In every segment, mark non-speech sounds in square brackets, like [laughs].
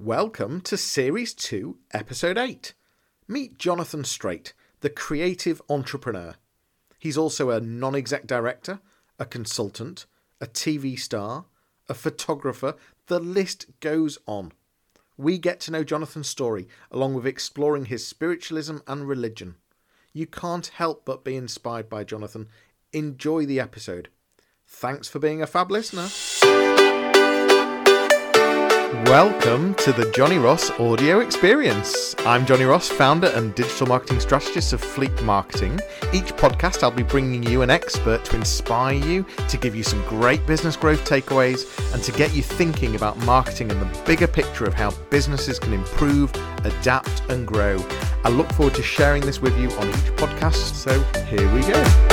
Welcome to Series 2, Episode 8. Meet Jonathan Straight, the creative entrepreneur. He's also a non exec director, a consultant, a TV star, a photographer. The list goes on. We get to know Jonathan's story along with exploring his spiritualism and religion. You can't help but be inspired by Jonathan. Enjoy the episode. Thanks for being a fab listener. Welcome to the Johnny Ross Audio Experience. I'm Johnny Ross, founder and digital marketing strategist of Fleet Marketing. Each podcast, I'll be bringing you an expert to inspire you, to give you some great business growth takeaways, and to get you thinking about marketing and the bigger picture of how businesses can improve, adapt, and grow. I look forward to sharing this with you on each podcast. So here we go.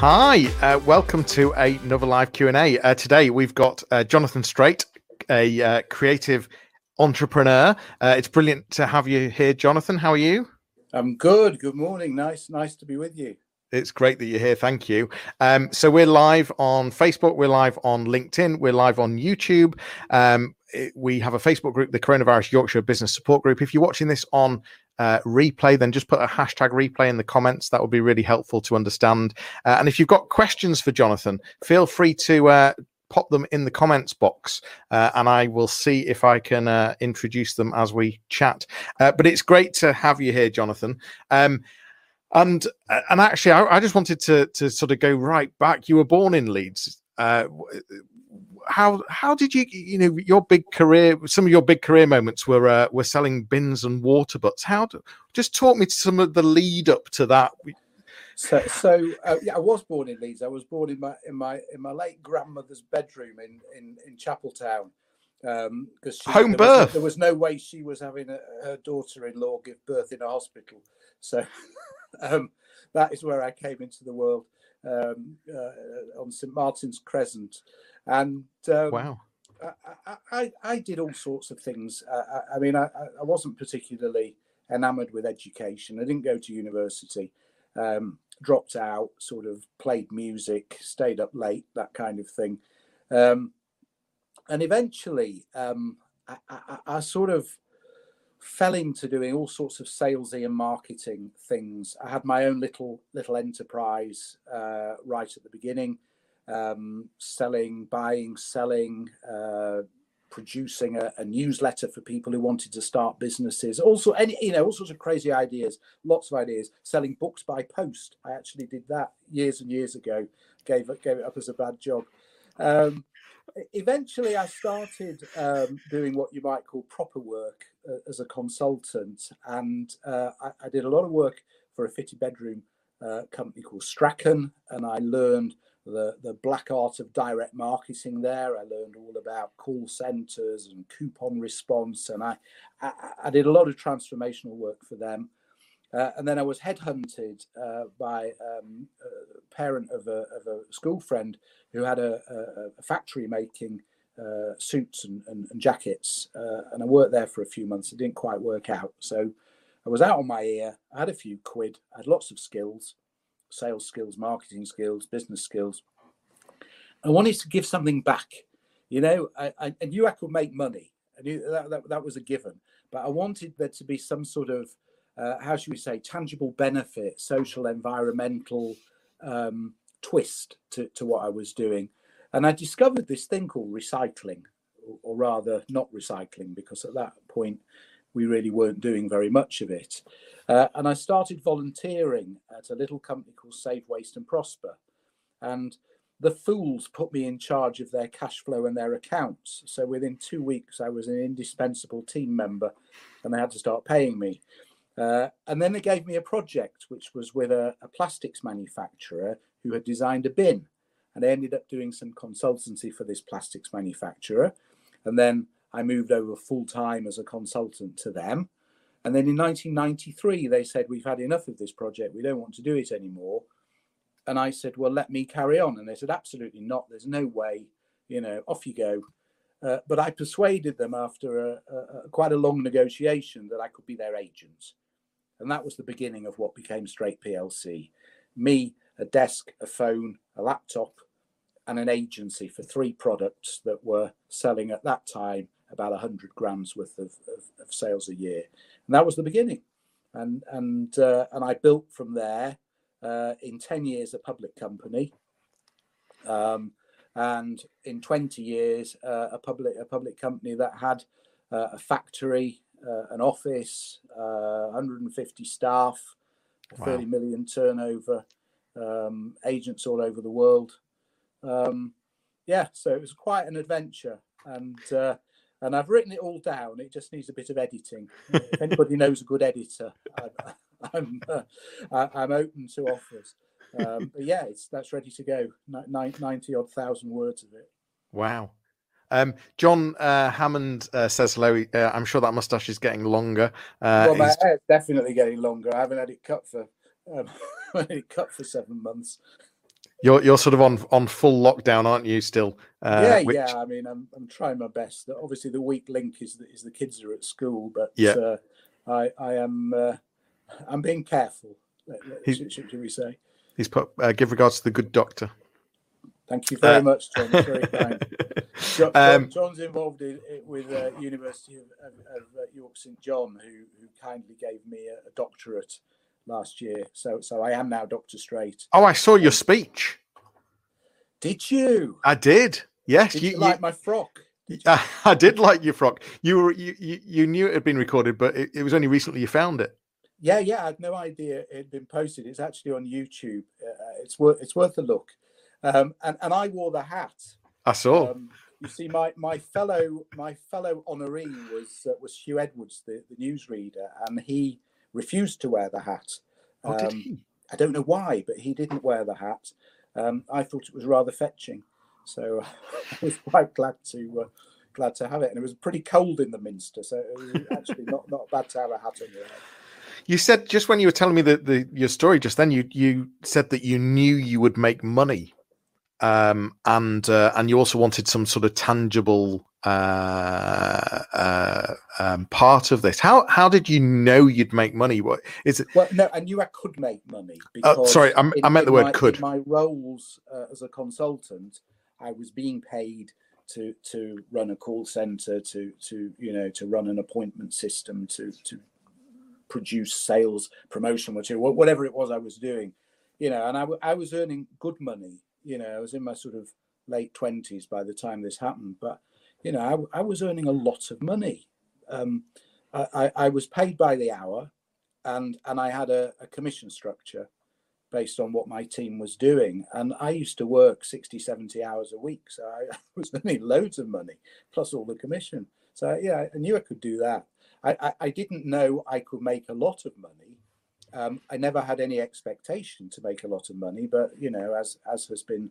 Hi, uh, welcome to another live Q and A. Uh, today we've got uh, Jonathan Straight, a uh, creative entrepreneur. Uh, it's brilliant to have you here, Jonathan. How are you? I'm good. Good morning. Nice, nice to be with you. It's great that you're here. Thank you. Um, so we're live on Facebook. We're live on LinkedIn. We're live on YouTube. Um, it- we have a Facebook group, the Coronavirus Yorkshire Business Support Group. If you're watching this on uh, replay, then just put a hashtag replay in the comments. That would be really helpful to understand. Uh, and if you've got questions for Jonathan, feel free to uh, pop them in the comments box, uh, and I will see if I can uh, introduce them as we chat. Uh, but it's great to have you here, Jonathan. Um, and and actually, I, I just wanted to to sort of go right back. You were born in Leeds. Uh, how how did you you know your big career? Some of your big career moments were uh, were selling bins and water butts. How do, just talk me to some of the lead up to that. So, so uh, yeah, I was born in Leeds. I was born in my in my in my late grandmother's bedroom in in in Chapeltown. Um, because Home there birth. Was, there was no way she was having a, her daughter-in-law give birth in a hospital. So [laughs] um, that is where I came into the world um, uh, on St Martin's Crescent, and um, Wow. I, I, I did all sorts of things. I, I mean, I, I- wasn't particularly enamored with education. I didn't go to university. Um, dropped out, sort of played music, stayed up late, that kind of thing. Um, and eventually, um, I, I, I sort of fell into doing all sorts of salesy and marketing things. I had my own little little enterprise uh, right at the beginning um, selling, buying, selling, uh, producing a, a newsletter for people who wanted to start businesses. Also, any you know, all sorts of crazy ideas, lots of ideas. Selling books by post. I actually did that years and years ago. Gave gave it up as a bad job. Um, eventually, I started um, doing what you might call proper work as a consultant, and uh, I, I did a lot of work for a fitted bedroom uh, company called Strachan, and I learned the, the black art of direct marketing there. I learned all about call centers and coupon response, and I, I, I did a lot of transformational work for them. Uh, and then I was headhunted uh, by um, a parent of a, of a school friend who had a, a, a factory making uh, suits and, and, and jackets. Uh, and I worked there for a few months. It didn't quite work out. So I was out on my ear. I had a few quid. I had lots of skills sales skills, marketing skills, business skills. I wanted to give something back. You know, I, I, I knew I could make money. I knew that, that, that was a given. But I wanted there to be some sort of, uh, how should we say, tangible benefit, social, environmental um, twist to, to what I was doing. And I discovered this thing called recycling, or, rather, not recycling, because at that point we really weren't doing very much of it. Uh, and I started volunteering at a little company called Save Waste and Prosper. And the fools put me in charge of their cash flow and their accounts. So within two weeks, I was an indispensable team member and they had to start paying me. Uh, and then they gave me a project, which was with a, a plastics manufacturer who had designed a bin. And I ended up doing some consultancy for this plastics manufacturer. And then I moved over full time as a consultant to them. And then in 1993, they said, We've had enough of this project. We don't want to do it anymore. And I said, Well, let me carry on. And they said, Absolutely not. There's no way. You know, off you go. Uh, but I persuaded them after a, a, a quite a long negotiation that I could be their agent. and that was the beginning of what became Straight PLC. Me, a desk, a phone, a laptop, and an agency for three products that were selling at that time about 100 grams worth of, of, of sales a year. And that was the beginning. And, and, uh, and I built from there uh, in 10 years a public company. Um, and in 20 years, uh, a public a public company that had uh, a factory, uh, an office, 150 staff, wow. 30 million turnover, um, agents all over the world. Um, yeah, so it was quite an adventure, and uh, and I've written it all down. It just needs a bit of editing. [laughs] if anybody knows a good editor, I, [laughs] I'm uh, I'm open to offers. Um, but yeah, it's that's ready to go. Ninety odd thousand words of it. Wow. Um, John uh, Hammond uh, says hello. Uh, I'm sure that mustache is getting longer. Uh, well, my hair's definitely getting longer. I haven't had it cut for um, [laughs] had it cut for seven months. You're you're sort of on on full lockdown, aren't you? Still? Uh, yeah, which... yeah. I mean, I'm I'm trying my best. Obviously, the weak link is the, is the kids are at school, but yeah, uh, I I am I'm being careful. Should, should we say? He's put give regards to the good doctor. Thank you very uh, much, John. Very kind. [laughs] John, um, John's involved in, with uh, University of, of, of uh, York St John, who, who kindly gave me a, a, doctorate last year. So so I am now Doctor Straight. Oh, I saw your speech. Did you? I did. Yes, did you, you like you, my frock. I, [laughs] I did like your frock. You were you, you, you knew it had been recorded, but it, it was only recently you found it. Yeah, yeah, I had no idea it had been posted. It's actually on YouTube. Uh, it's worth it's worth a look. Um, and, and I wore the hat. I saw. Um, you see, my my fellow my fellow honoree was uh, was Huw Edwards, the, the newsreader, and he refused to wear the hat. Um, oh, did he? I don't know why, but he didn't wear the hat. Um, I thought it was rather fetching, so [laughs] I was quite glad to uh, glad to have it. And it was pretty cold in the Minster, so it was actually not not bad to have a hat on your head. You said just when you were telling me the, the your story just then, you you said that you knew you would make money um, and uh, and you also wanted some sort of tangible uh, uh, um, part of this. How how did you know you'd make money? What is it? Well, no, I knew I could make money. Oh, because sorry, I, in, I meant the word my, could. my roles uh, as a consultant, I was being paid to to run a call center, to to you know to run an appointment system, to to produce sales promotion, which whatever it was I was doing, you know, and I, I was earning good money you know, I was in my sort of late twenties by the time this happened, but you know, I, I was earning a lot of money. Um, I, I, was paid by the hour, and and I had a, a, commission structure based on what my team was doing. And I used to work 60, 70 hours a week, so [laughs] I, was earning loads of money plus all the commission. So yeah, I knew I could do that. I, I, I didn't know I could make a lot of money um, I never had any expectation to make a lot of money, but you know, as as has been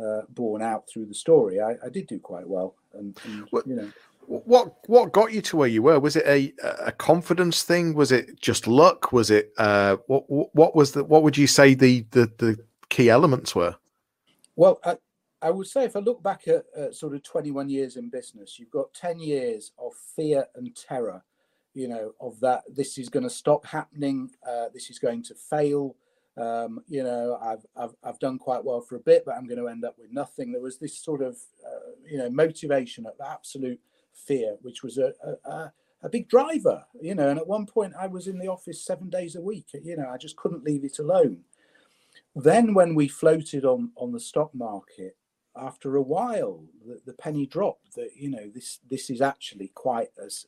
uh, borne out through the story, I, I did do quite well. And, and what, you know, what what got you to where you were? Was it a a confidence thing? Was it just luck? Was it uh, what what was the what would you say the the, the key elements were? Well, I, I would say if I look back at, at sort of 21 years in business, you've got 10 years of fear and terror you know, of that this is going to stop happening, uh, this is going to fail. Um, you know, I've, I've I've done quite well for a bit, but I'm going to end up with nothing. There was this sort of uh, you know motivation at absolute fear, which was a, a, a big driver. You know, and at one point I was in the office seven days a week. You know, I just couldn't leave it alone. Then when we floated on on the stock market, after a while, the, the penny dropped. That you know this this is actually quite as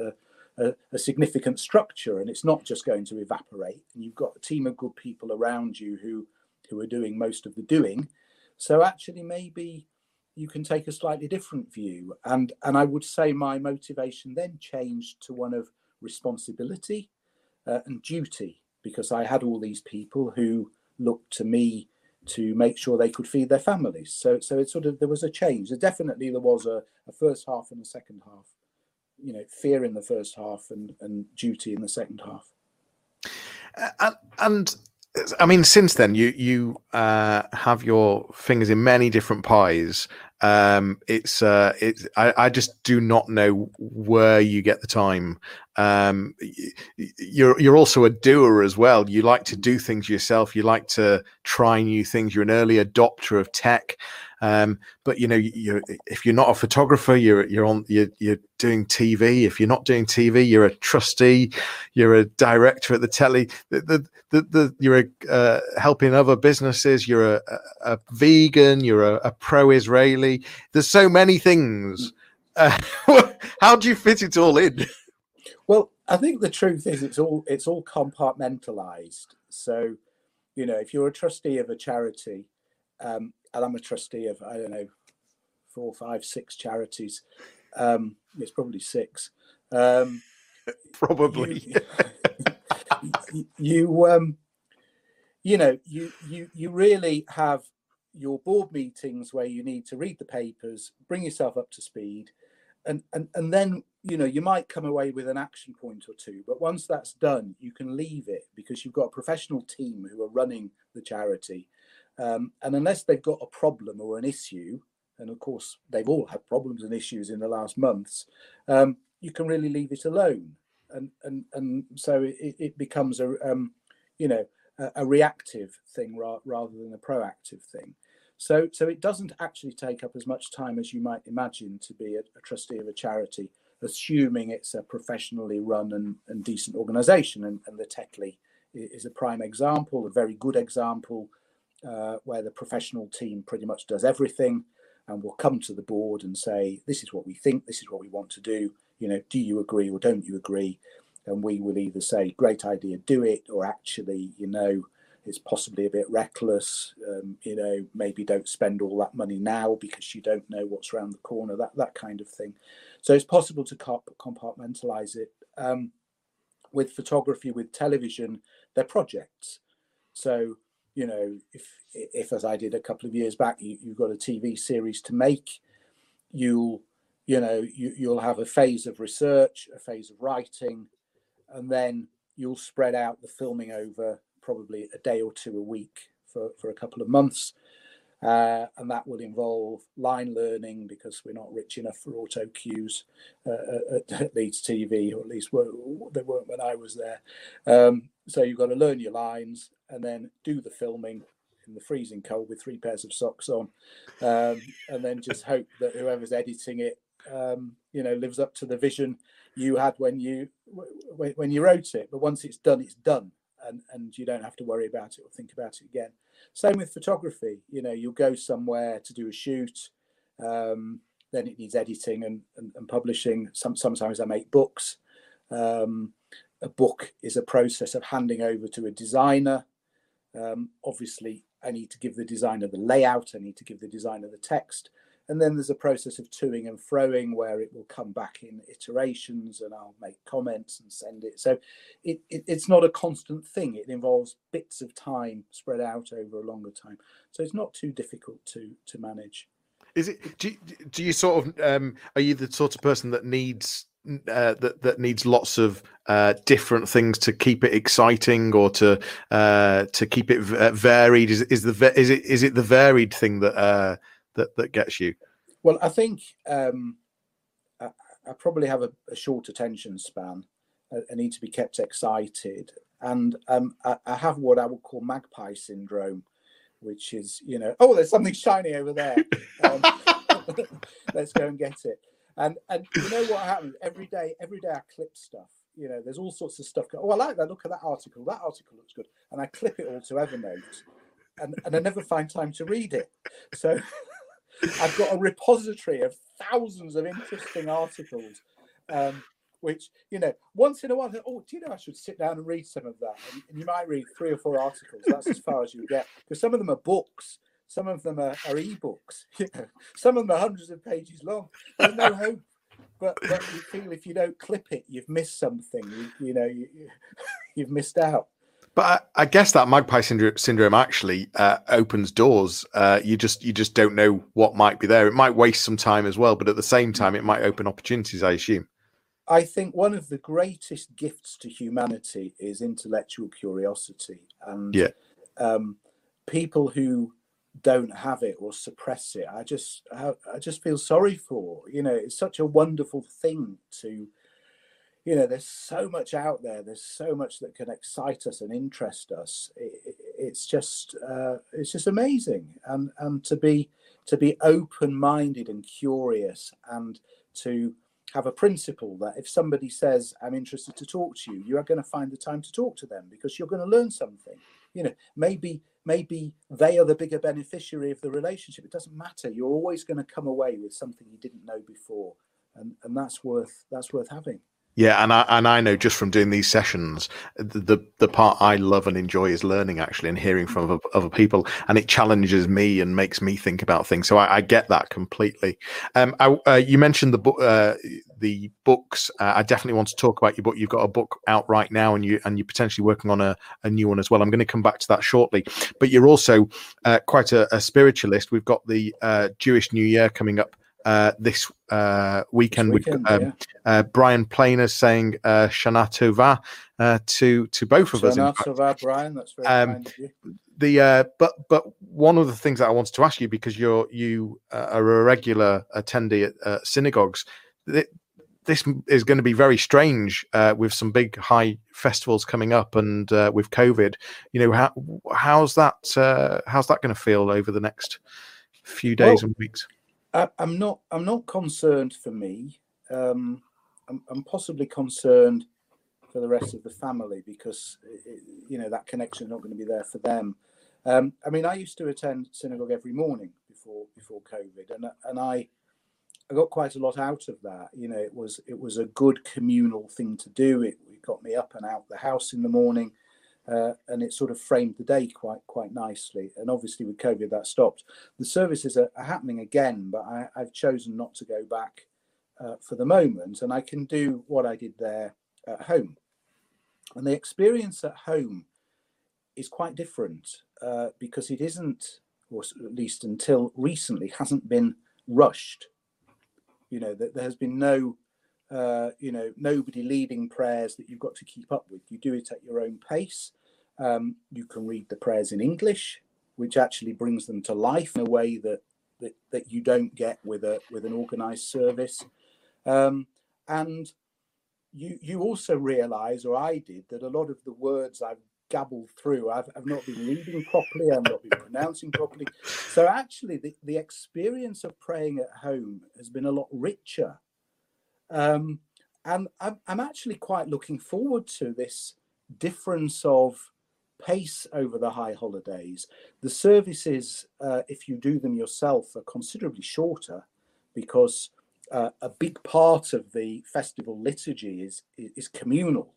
a, a, a, a, significant structure and it's not just going to evaporate and you've got a team of good people around you who who are doing most of the doing. So actually maybe you can take a slightly different view and and i would say my motivation then changed to one of responsibility uh, and duty because i had all these people who looked to me to make sure they could feed their families. So so it sort of there was a change. There definitely there was a, a first half and a second half you know fear in the first half and and duty in the second half. And, and I mean, since then you you uh, have your fingers in many different pies. Um, it's uh, it's I, I just do not know where you get the time. Um, you're you're also a doer as well. You like to do things yourself. You like to try new things. You're an early adopter of tech. Um, but you know, you if you're not a photographer, you're you're on you're, you're doing TV. If you're not doing TV, you're a trustee, you're a director at the Tetley. The, the, the, the you're a, uh, helping other businesses. You're a, a, a vegan. You're a, a pro-Israeli. There's so many things. Uh, [laughs] how do you fit it all in? I think the truth is it's all it's all compartmentalized. So, you know, if you're a trustee of a charity, um, and I'm a trustee of I don't know four, five, six charities. Um, it's probably six. Um, [laughs] probably. You, you, [laughs] um, you know, you you you really have your board meetings where you need to read the papers, bring yourself up to speed, and and and then you know you might come away with an action point or two. But once that's done, you can leave it because you've got a professional team who are running the charity um, and unless they've got a problem or an issue, and of course they've all had problems and issues in the last months, um, you can really leave it alone. And and and so it, it becomes a um, you know a, a reactive thing ra- rather than a proactive thing. So so it doesn't actually take up as much time as you might imagine to be a, a trustee of a charity, assuming it's a professionally run and, and decent organisation. And, and the Tetley is a prime example, a very good example uh, where the professional team pretty much does everything and will come to the board and say, this is what we think, this is what we want to do. You know, do you agree or don't you agree? And we will either say, great idea, do it, or actually, you know, it's possibly a bit reckless. Um, you know, maybe don't spend all that money now because you don't know what's around the corner. That that kind of thing. So it's possible to compartmentalize it. Um, with photography, with television, they're projects. So you know, if if as I did a couple of years back, you, you've got a TV series to make, you'll you know you, you'll have a phase of research, a phase of writing, and then you'll spread out the filming over probably a day or two a week for, for a couple of months. Uh, and that will involve line learning because we're not rich enough for auto cues uh, at, [laughs] at, Leeds TV, or at least they weren't when I was there. Um, so you've got to learn your lines and then do the filming in the freezing cold with three pairs of socks on, um, and then just [laughs] hope that whoever's editing it, um, you know, lives up to the vision you had when you when you wrote it. But once it's done, it's done, and and you don't have to worry about it or think about it again. Same with photography. You know, you'll go somewhere to do a shoot. Um, then it needs editing and, and, and publishing. Some, sometimes I make books. Um, a book is a process of handing over to a designer um, obviously, I need to give the designer the layout, I need to give the designer the text. And then there's a process of toing and froing where it will come back in iterations and I'll make comments and send it. So it, it, it's not a constant thing. It involves bits of time spread out over a longer time. So it's not too difficult to to manage. Is it? Do you, do you sort of um, are you the sort of person that needs uh, that that needs lots of uh, different things to keep it exciting or to uh, to keep it v- uh, varied? Is is the is it is it the varied thing that uh, that that gets you? Well, I think um, I, I, probably have a, a, short attention span. I, I, need to be kept excited, and um, I, I have what I would call magpie syndrome, which is you know, oh, there's something shiny over there. Um, [laughs] let's go and get it. And and you know what happens every day? Every day I clip stuff. You know, there's all sorts of stuff. Oh, I like that. Look at that article. That article looks good. And I clip it all to Evernote, and and I never find time to read it. So [laughs] I've got a repository of thousands of interesting articles. Um, which you know once in a while oh do you know i should sit down and read some of that and, and you might read three or four articles that's as far as you get because some of them are books some of them are, are e-books. [laughs] You know, some of them are hundreds of pages long. There's no [laughs] hope. But, but you feel if you don't clip it, you've missed something. You, you know, you, [laughs] you've missed out. But I, I, guess that magpie syndrome actually uh, opens doors. Uh, you just you just don't know what might be there. It might waste some time as well, but at the same time, it might open opportunities. I assume. I think one of the greatest gifts to humanity is intellectual curiosity, and yeah. um, people who don't have it or suppress it. I just I, I just feel sorry for. You know, it's such a wonderful thing to you know there's so much out there there's so much that can excite us and interest us. It, it's just uh, it's just amazing. And and to be to be open minded and curious and to have a principle that if somebody says i'm interested to talk to you you are going to find the time to talk to them because you're going to learn something. You know maybe maybe they are the bigger beneficiary of the relationship. It doesn't matter. You're always going to come away with something you didn't know before. And and that's worth that's worth having yeah, and I and I know just from doing these sessions, the the, part I love and enjoy is learning actually and hearing from other, other people, and it challenges me and makes me think about things. So I, I get that completely. Um, I, uh, you mentioned the book, uh, the books. Uh, I definitely want to talk about your book. You've got a book out right now, and you and you're potentially working on a, a new one as well. I'm going to come back to that shortly. But you're also uh, quite a, a, spiritualist. We've got the uh, Jewish New Year coming up uh, this uh, weekend. This weekend um, yeah. uh, Brian Planer saying uh, Shana Tova uh, to to both of Shana us. Shana Tova, Brian. That's very um, kind of you. The uh, but but one of the things that I wanted to ask you because you're you uh, are a regular attendee at synagogues. Th- this is going to be very strange uh, with some big high festivals coming up and uh, with COVID. You know, how how's that uh, how's that going to feel over the next few days well, and weeks? I, am not. I'm not concerned for me. Um, I'm, I'm, possibly concerned for the rest of the family because it, you know that connection is not going to be there for them. Um, I mean, I used to attend synagogue every morning before before COVID, and and I I got quite a lot out of that. You know, it was it was a good communal thing to do. It, it got me up and out the house in the morning uh, and it sort of framed the day quite quite nicely. And obviously with COVID that stopped. The services are, are happening again, but I, have chosen not to go back uh, for the moment, and I can do what I did there at home. And the experience at home is quite different uh, because it isn't, or at least until recently, hasn't been rushed. You know that there has been no uh, you know, nobody leading prayers that you've got to keep up with. You do it at your own pace. Um, you can read the prayers in English, which actually brings them to life in a way that that, that you don't get with a with an organized service. Um, and you you also realize, or I did, that a lot of the words I've gabbled through, I've, I've not been reading properly, I've not been pronouncing properly. So actually, the, the experience of praying at home has been a lot richer. Um, and I'm, actually quite looking forward to this difference of pace over the high holidays. The services, uh, if you do them yourself, are considerably shorter because uh, a big part of the festival liturgy is is communal,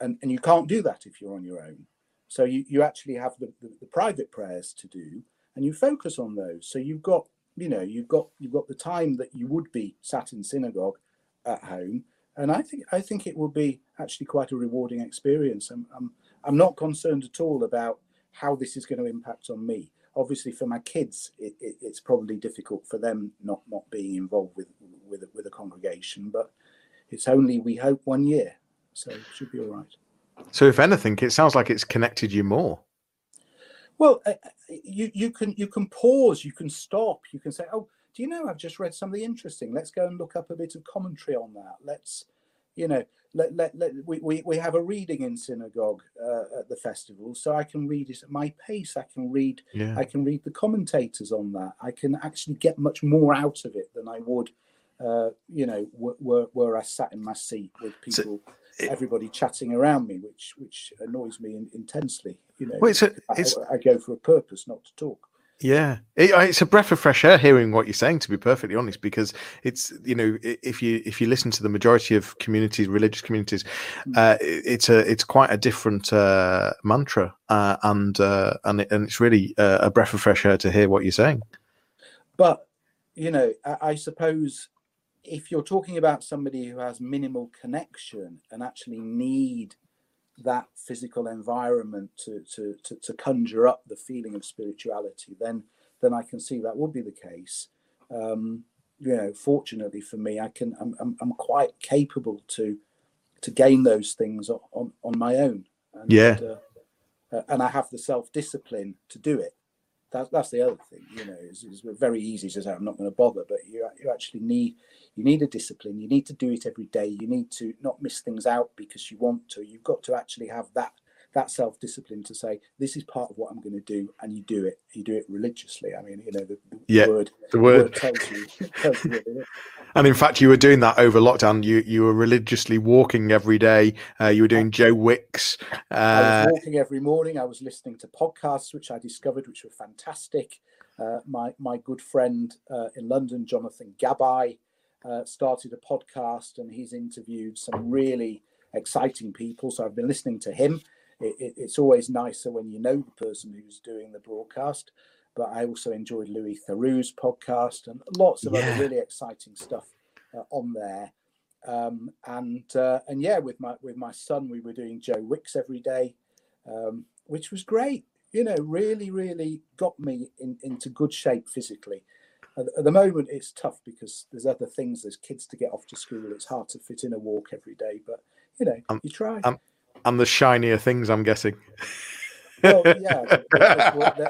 and and you can't do that if you're on your own. So you you actually have the, the, the private prayers to do, and you focus on those. So you've got you know you've got you've got the time that you would be sat in synagogue at home, and I think I think it will be actually quite a rewarding experience. I'm, I'm I'm not concerned at all about how this is going to impact on me. Obviously, for my kids, it, it, it's probably difficult for them not not being involved with with with a congregation, but it's only we hope one year, so it should be all right. So, if anything, it sounds like it's connected you more. Well, uh, uh, you you can you can pause, you can stop, you can say, "Oh, do you know I've just read something interesting? Let's go and look up a bit of commentary on that. Let's, you know, let, let, let we, we, we have a reading in synagogue uh, at the festival so i can read it at my pace i can read yeah. i can read the commentators on that i can actually get much more out of it than i would uh, you know were, were i sat in my seat with people so everybody chatting around me which which annoys me in, intensely you know well, it's a, it's, I, I go for a purpose not to talk yeah, it, it's a breath of fresh air hearing what you're saying. To be perfectly honest, because it's you know if you if you listen to the majority of communities, religious communities, mm. uh, it's a it's quite a different uh, mantra, uh, and uh, and it, and it's really uh, a breath of fresh air to hear what you're saying. But you know, I, I suppose if you're talking about somebody who has minimal connection and actually need that physical environment to, to, to, to, conjure up the feeling of spirituality, then then I can see that would be the case. Um, you know, fortunately for me, I can I'm, I'm, I'm, quite capable to to gain those things on, on my own. And, yeah. Uh, uh, and I have the self discipline to do it. That's that's the other thing. You know, it's, it's very easy to say I'm not going to bother, but you you actually need you need a discipline. You need to do it every day. You need to not miss things out because you want to. You've got to actually have that that self discipline to say this is part of what I'm going to do, and you do it. You do it religiously. I mean, you know, the, the yeah, word the word, the word tells you. tells you and in fact, you were doing that over lockdown. You you were religiously walking every day. Uh, you were doing Joe Wicks. Uh, I was walking every morning. I was listening to podcasts, which I discovered, which were fantastic. Uh, my my good friend uh, in London, Jonathan Gabay, uh, started a podcast, and he's interviewed some really exciting people. So I've been listening to him. It, it, it's always nicer when you know the person who's doing the broadcast but I also enjoyed Louis Theroux's podcast and lots of yeah. other really exciting stuff uh, on there. Um, and uh, and yeah, with my with my son, we were doing Joe Wicks every day, um, which was great. You know, really, really got me in, into good shape physically. At, at, the moment, it's tough because there's other things. There's kids to get off to school. It's hard to fit in a walk every day, but you know, um, you try. Um, and the shinier things, I'm guessing. [laughs] well, [laughs] yeah,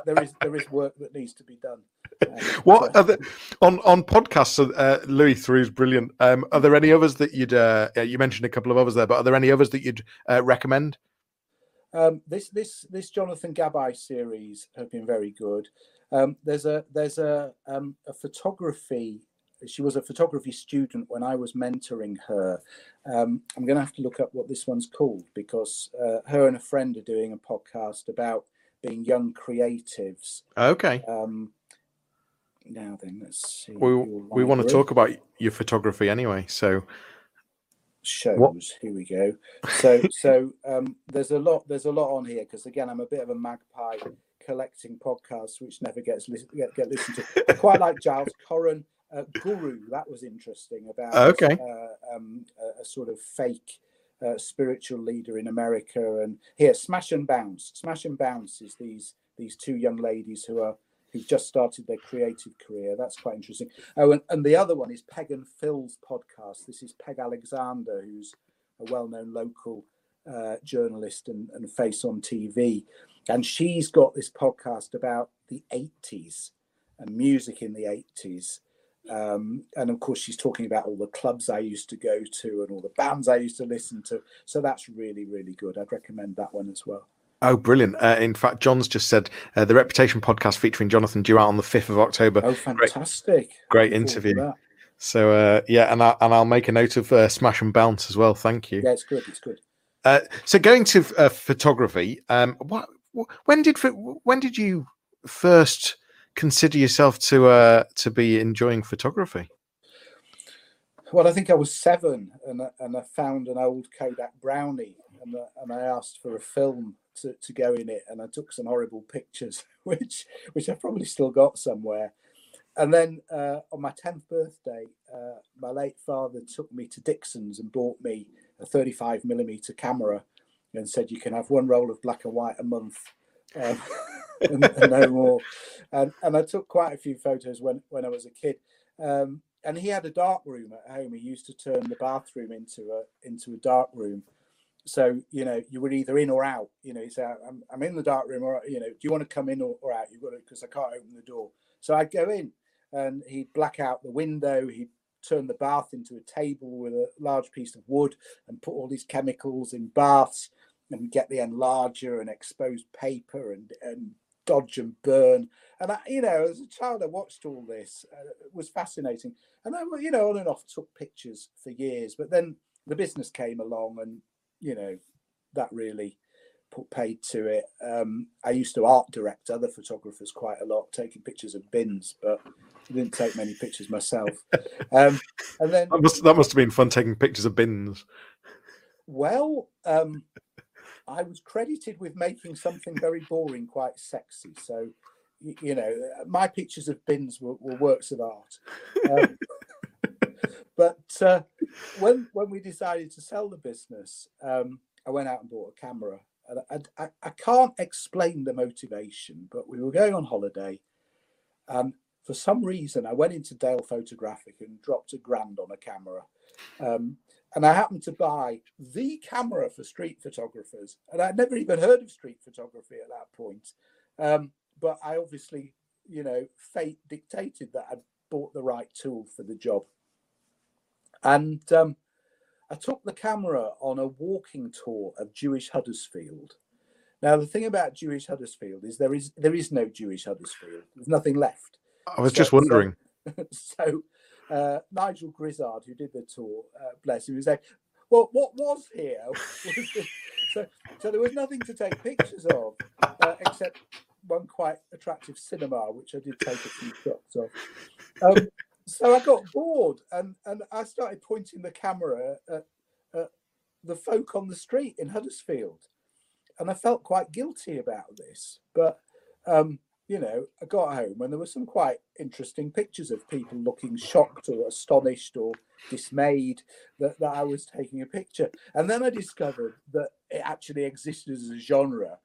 there, is there is work that needs to be done. Um, what so. there, on on podcasts? Uh, Louis is brilliant. Um, are there any others that you'd uh, you mentioned a couple of others there, but are there any others that you'd uh, recommend? Um, this this this Jonathan Gabay series have been very good. Um, there's a there's a um, a photography she was a photography student when I was mentoring her. Um, I'm going to have to look up what this one's called because uh, her and a friend are doing a podcast about being young creatives. Okay. Um, now then, let's see. We we want to talk about your photography anyway, so shows. What? Here we go. So [laughs] so um, there's a lot there's a lot on here because again I'm a bit of a magpie collecting podcasts which never gets li- get, get listened to. I quite like Giles Coren uh, Guru. That was interesting about okay. Uh, um, a, a, sort of fake uh, spiritual leader in America. And here, Smash and Bounce. Smash and Bounce is these these two young ladies who are who just started their creative career. That's quite interesting. Oh, and, and the other one is Peg and Phil's podcast. This is Peg Alexander, who's a well-known local uh, journalist and, and face on TV. And she's got this podcast about the 80s and music in the 80s. Um, and of course, she's talking about all the clubs I used to go to and all the bands I used to listen to. So that's really, really good. I'd recommend that one as well. Oh, brilliant. Uh, in fact, John's just said uh, the Reputation podcast featuring Jonathan due out on the 5th of October. Oh, fantastic. Great, great interview. So, uh, yeah, and, I, and I'll make a note of uh, Smash and Bounce as well. Thank you. Yeah, it's good. It's good. Uh, so, going to uh, photography, um, what, when did when did you first consider yourself to uh, to be enjoying photography? Well, I think I was seven, and and I found an old Kodak Brownie, and uh, and I asked for a film to, to go in it, and I took some horrible pictures, [laughs] which which I've probably still got somewhere. And then uh, on my tenth birthday, uh, my late father took me to Dixon's and bought me a thirty-five millimeter camera, and said you can have one roll of black and white a month. Um, [laughs] and, no more. And, and I took quite a few photos when, when I was a kid. Um, and he had a dark room at home. He used to turn the bathroom into a into a dark room. So you know you were either in or out. You know, he said, "I'm, I'm in the dark room," or you know, "Do you want to come in or, or out?" You've got to because I can't open the door. So I'd go in, and he'd black out the window. He'd turn the bath into a table with a large piece of wood and put all these chemicals in baths and get the enlarger and exposed paper and and dodge and burn. And I, you know, as a child, I watched all this. Uh, it was fascinating, and I, you know, on and off took pictures for years. But then the business came along, and you know, that really put paid to it. Um, I used to art direct other photographers quite a lot, taking pictures of bins, but I didn't take many pictures myself. [laughs] Um, and then that must that must have been fun taking pictures of bins. Well, um, I was credited with making something very boring quite sexy. So, you, know, my pictures of bins were, were works of art. Um, [laughs] but uh, when when we decided to sell the business, um, I went out and bought a camera. And I, I, I, can't explain the motivation, but we were going on holiday, and for some reason, I went into Dale Photographic and dropped a grand on a camera. Um, and I happened to buy the camera for street photographers, and I'd never even heard of street photography at that point. Um, but I obviously, you know, fate dictated that I'd bought the right tool for the job. And um, I took the camera on a walking tour of Jewish Huddersfield. Now, the thing about Jewish Huddersfield is there is there is no Jewish Huddersfield. There's nothing left. I was so, just wondering. [laughs] So, so uh, Nigel Grizzard, who did the tour, uh, bless him, was like, "Well, what was here?" Was [laughs] so, so there was nothing to take pictures of uh, except one quite attractive cinema, which I did take a few shots of. Um, so I got bored and, and I started pointing the camera at, at the folk on the street in Huddersfield. And I felt quite guilty about this. But, um, you know, I got home and there were some quite interesting pictures of people looking shocked or astonished or dismayed that, that I was taking a picture. And then I discovered that it actually existed as a genre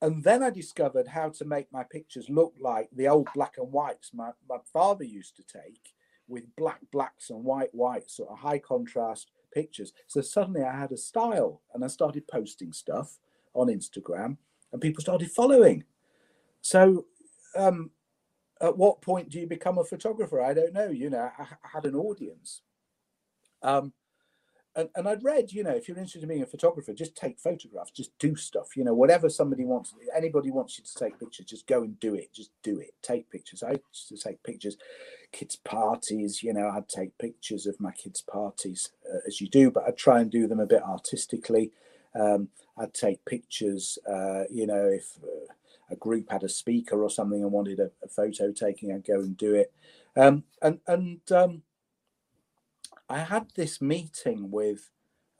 and then I discovered how to make my pictures look like the old black and whites my, my father used to take with black blacks and white whites, sort of high contrast pictures. So suddenly I had a style and I started posting stuff on Instagram and people started following. So um, at what point do you become a photographer? I don't know. You know, I, I had an audience. Um, and, and I'd read, you know, if you're interested in being a photographer, just take photographs, just do stuff, you know, whatever somebody wants, anybody wants you to take pictures, just go and do it, just do it, take pictures. I used to take pictures, kids' parties, you know, I'd take pictures of my kids' parties uh, as you do, but I'd try and do them a bit artistically. Um, I'd take pictures, uh, you know, if uh, a group had a speaker or something and wanted a, a photo taking, I'd go and do it. Um, and and um, I had this meeting with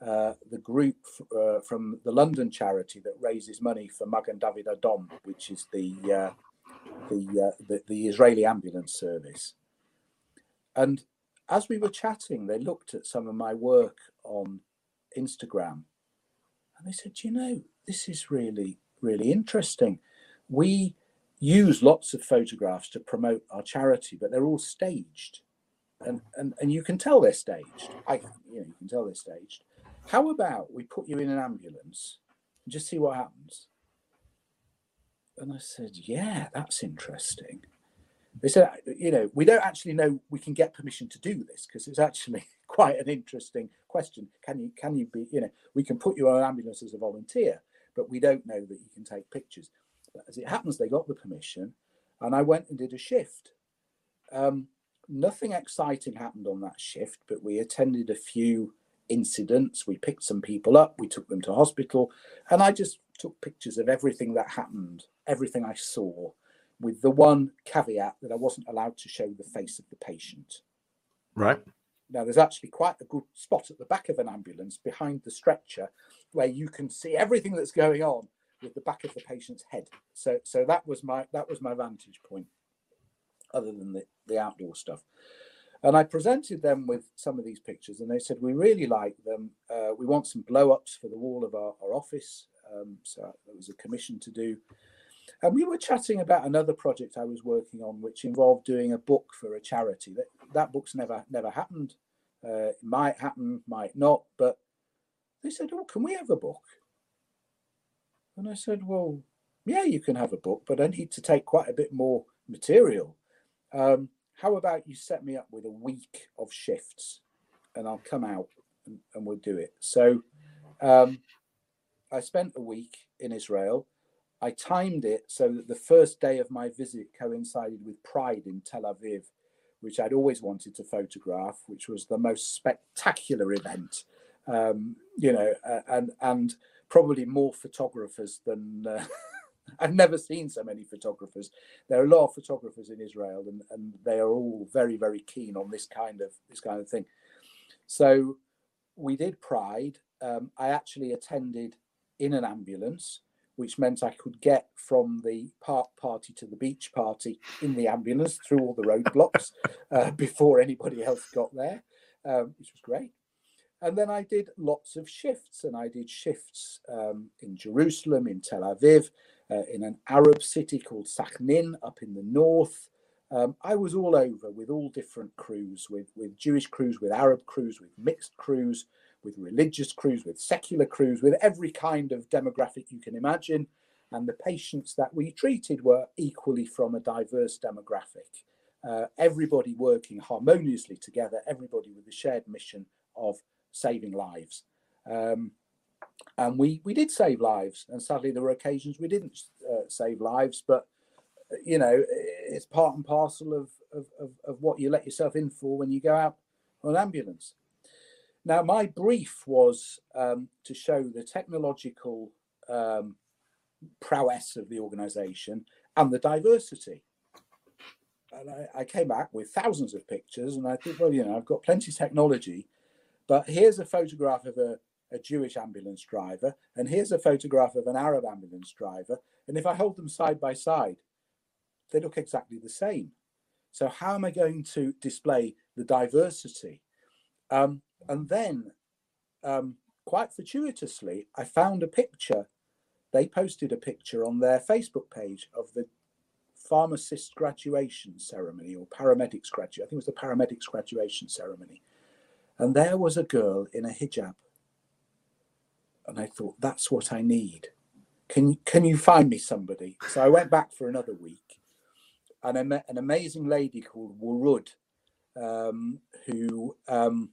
uh, the group uh, from the London charity that raises money for Magen David Adom, which is the uh, the, uh, the, the Israeli ambulance service. And as we were chatting, they looked at some of my work on Instagram, and they said, "You know, this is really really interesting. We use lots of photographs to promote our charity, but they're all staged." and, and and you can tell they're staged. I you know you can tell they're staged. How about we put you in an ambulance and just see what happens? And I said, yeah, that's interesting. They said, you know, we don't actually know we can get permission to do this because it's actually [laughs] quite an interesting question. Can you can you be, you know, we can put you on an ambulance as a volunteer, but we don't know that you can take pictures. But as it happens, they got the permission, and I went and did a shift. Um, nothing exciting happened on that shift, but we attended a few incidents. We picked some people up, we took them to hospital, and I just took pictures of everything that happened, everything I saw, with the one caveat that I wasn't allowed to show the face of the patient. Right. Now, there's actually quite a good spot at the back of an ambulance behind the stretcher where you can see everything that's going on with the back of the patient's head. So, so that was my that was my vantage point other than the, the outdoor stuff. And I presented them with some of these pictures, and they said, We really like them. Uh, we want some blow ups for the wall of our, our office. Um, so there was a commission to do. And we were chatting about another project I was working on, which involved doing a book for a charity. That, that book's never never happened. Uh, might happen, might not. But they said, Oh, can we have a book? And I said, Well, yeah, you can have a book, but I need to take quite a bit more material. Um, how about you set me up with a week of shifts and I'll come out and, and we'll do it. So um, I spent a week in Israel. I timed it so that the first day of my visit coincided with Pride in Tel Aviv, which I'd always wanted to photograph, which was the most spectacular event, um, you know, uh, and and probably more photographers than uh, [laughs] I've never seen so many photographers. There are a lot of photographers in Israel, and, and they are all very, very keen on this kind of this kind of thing. So we did Pride. Um, I actually attended in an ambulance, which meant I could get from the park party to the beach party in the ambulance through all the roadblocks [laughs] uh, before anybody else got there, um, which was great. And then I did lots of shifts, and I did shifts um, in Jerusalem, in Tel Aviv, uh, in an Arab city called Sakhnin up in the north. Um, I was all over with all different crews, with, with Jewish crews, with Arab crews, with mixed crews, with religious crews, with secular crews, with every kind of demographic you can imagine. and the patients that we treated were equally from a diverse demographic. Uh, everybody working harmoniously together, everybody with the shared mission of saving lives. Um, and we we did save lives, and sadly there were occasions we didn't uh, save lives, but you know it's part and parcel of, of, of, of what you let yourself in for when you go out on an ambulance. Now, my brief was um, to show the technological um, prowess of the organization and the diversity. And I, I, came back with thousands of pictures, and I thought, well, you know, I've got plenty of technology, but here's a photograph of a, a Jewish ambulance driver, and here's a photograph of an Arab ambulance driver. And if I hold them side by side, they look exactly the same. So, how am I going to display the diversity? Um, and then, um, quite fortuitously, I found a picture. They posted a picture on their Facebook page of the pharmacist graduation ceremony or paramedics graduation. I think it was the paramedics graduation ceremony. And there was a girl in a hijab. And I thought, that's what I need. Can, can you find me somebody? So I went back for another week and I met an amazing lady called Warud, um, who um,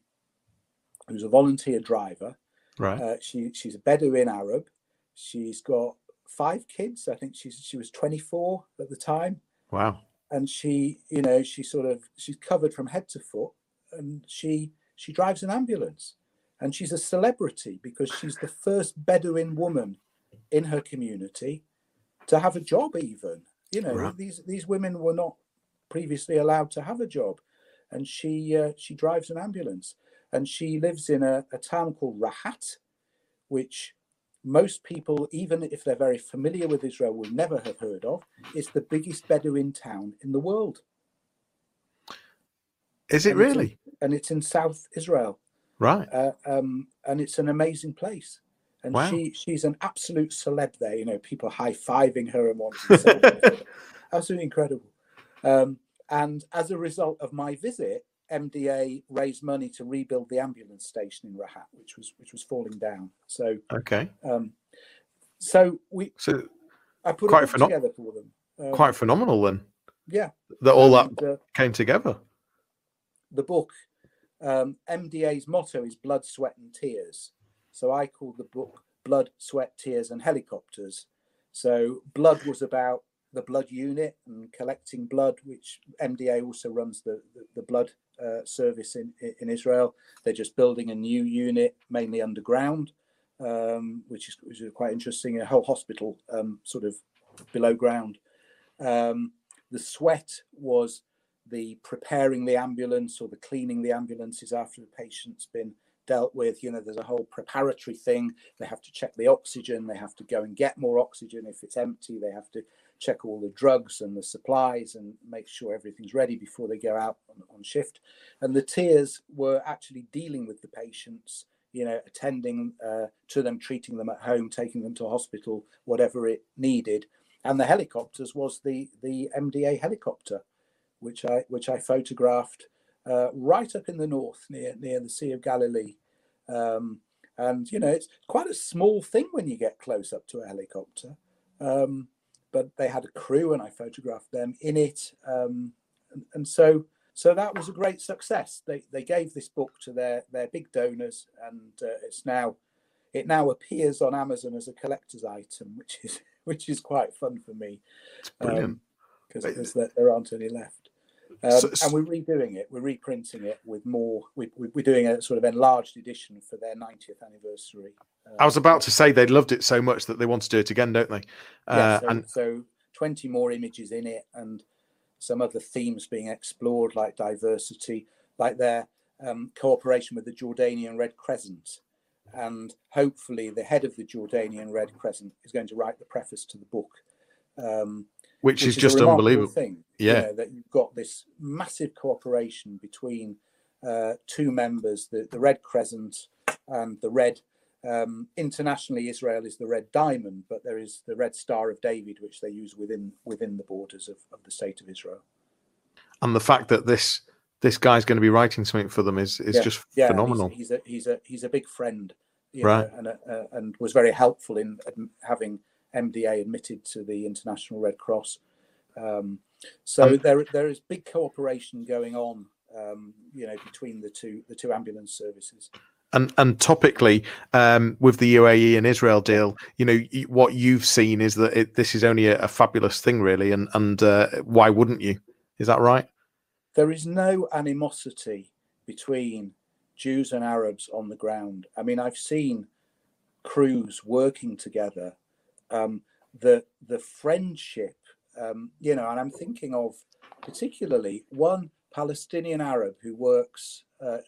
who's a volunteer driver. Right. Uh, she she's a Bedouin Arab. She's got five kids. I think she's she was 24 at the time. Wow. And she, you know, she sort of she's covered from head to foot, and she she drives an ambulance, and she's a celebrity because she's the first Bedouin woman in her community to have a job. Even you know, right. these these women were not previously allowed to have a job, and she uh, she drives an ambulance, and she lives in a, a town called Rahat, which most people, even if they're very familiar with Israel, will never have heard of. It's the biggest Bedouin town in the world. Is it and really? It's in, and it's in South Israel. Right. Uh, um, and it's an amazing place. And wow. she she's an absolute celeb there. You know, people high fiving her and wanting to [laughs] Absolutely incredible. Um, and as a result of my visit, MDA raised money to rebuild the ambulance station in Rahat, which was which was falling down. So okay. Um, so we so I put quite it together for them. Um, quite phenomenal then. Yeah. That all and, that uh, came together. The book, um, MDA's motto is blood, sweat, and tears. So I called the book Blood, Sweat, Tears, and Helicopters. So blood was about the blood unit and collecting blood, which MDA also runs the, the, the blood uh, service in, in Israel. They're just building a new unit, mainly underground, um, which, is, which is quite interesting. A whole hospital um, sort of below ground. Um, the sweat was the preparing the ambulance or the cleaning the ambulances after the patient's been dealt with. You know, there's a whole preparatory thing. They have to check the oxygen. They have to go and get more oxygen. If it's empty, they have to check all the drugs and the supplies and make sure everything's ready before they go out on, on shift. And the tears were actually dealing with the patients, you know, attending uh, to them, treating them at home, taking them to hospital, whatever it needed. And the helicopters was the the MDA helicopter, which I which I photographed uh, right up in the north near near the Sea of Galilee. Um, and you know, it's quite a small thing when you get close up to a helicopter. Um, but they had a crew and I photographed them in it. Um, and, and, so so that was a great success. They, they gave this book to their, their big donors and uh, it's now it now appears on Amazon as a collector's item, which is [laughs] which is quite fun for me because um, there aren't any left. Um, so, and we're redoing it. We're reprinting it with more. We, are doing a sort of enlarged edition for their 90th anniversary. Uh, I was about to say they loved it so much that they want to do it again, don't they? Uh, yeah, so, and so 20 more images in it, and some other themes being explored, like diversity, like their um, cooperation with the Jordanian Red Crescent. And hopefully, the head of the Jordanian Red Crescent is going to write the preface to the book. Um, which, which is, is just unbelievable. Thing, yeah, you know, that you've got this massive cooperation between uh, two members, the, the Red Crescent and the Red. Um, internationally, Israel is the Red Diamond, but there is the Red Star of David, which they use within within the borders of, of the state of Israel. And the fact that this this guy's going to be writing something for them is is yeah. just yeah, phenomenal. He's, he's, a he's a he's a big friend, right, know, and a, and was very helpful in having MDA admitted to the International Red Cross. Um, so um, there there is big cooperation going on, um, you know, between the two the two ambulance services. And and topically, um, with the UAE and Israel deal, you know, what you've seen is that it, this is only a, a, fabulous thing, really. And and uh, why wouldn't you? Is that right? There is no animosity between Jews and Arabs on the ground. I mean, I've seen crews working together. Um, the the friendship, um, you know, and I'm thinking of particularly one Palestinian Arab who works uh,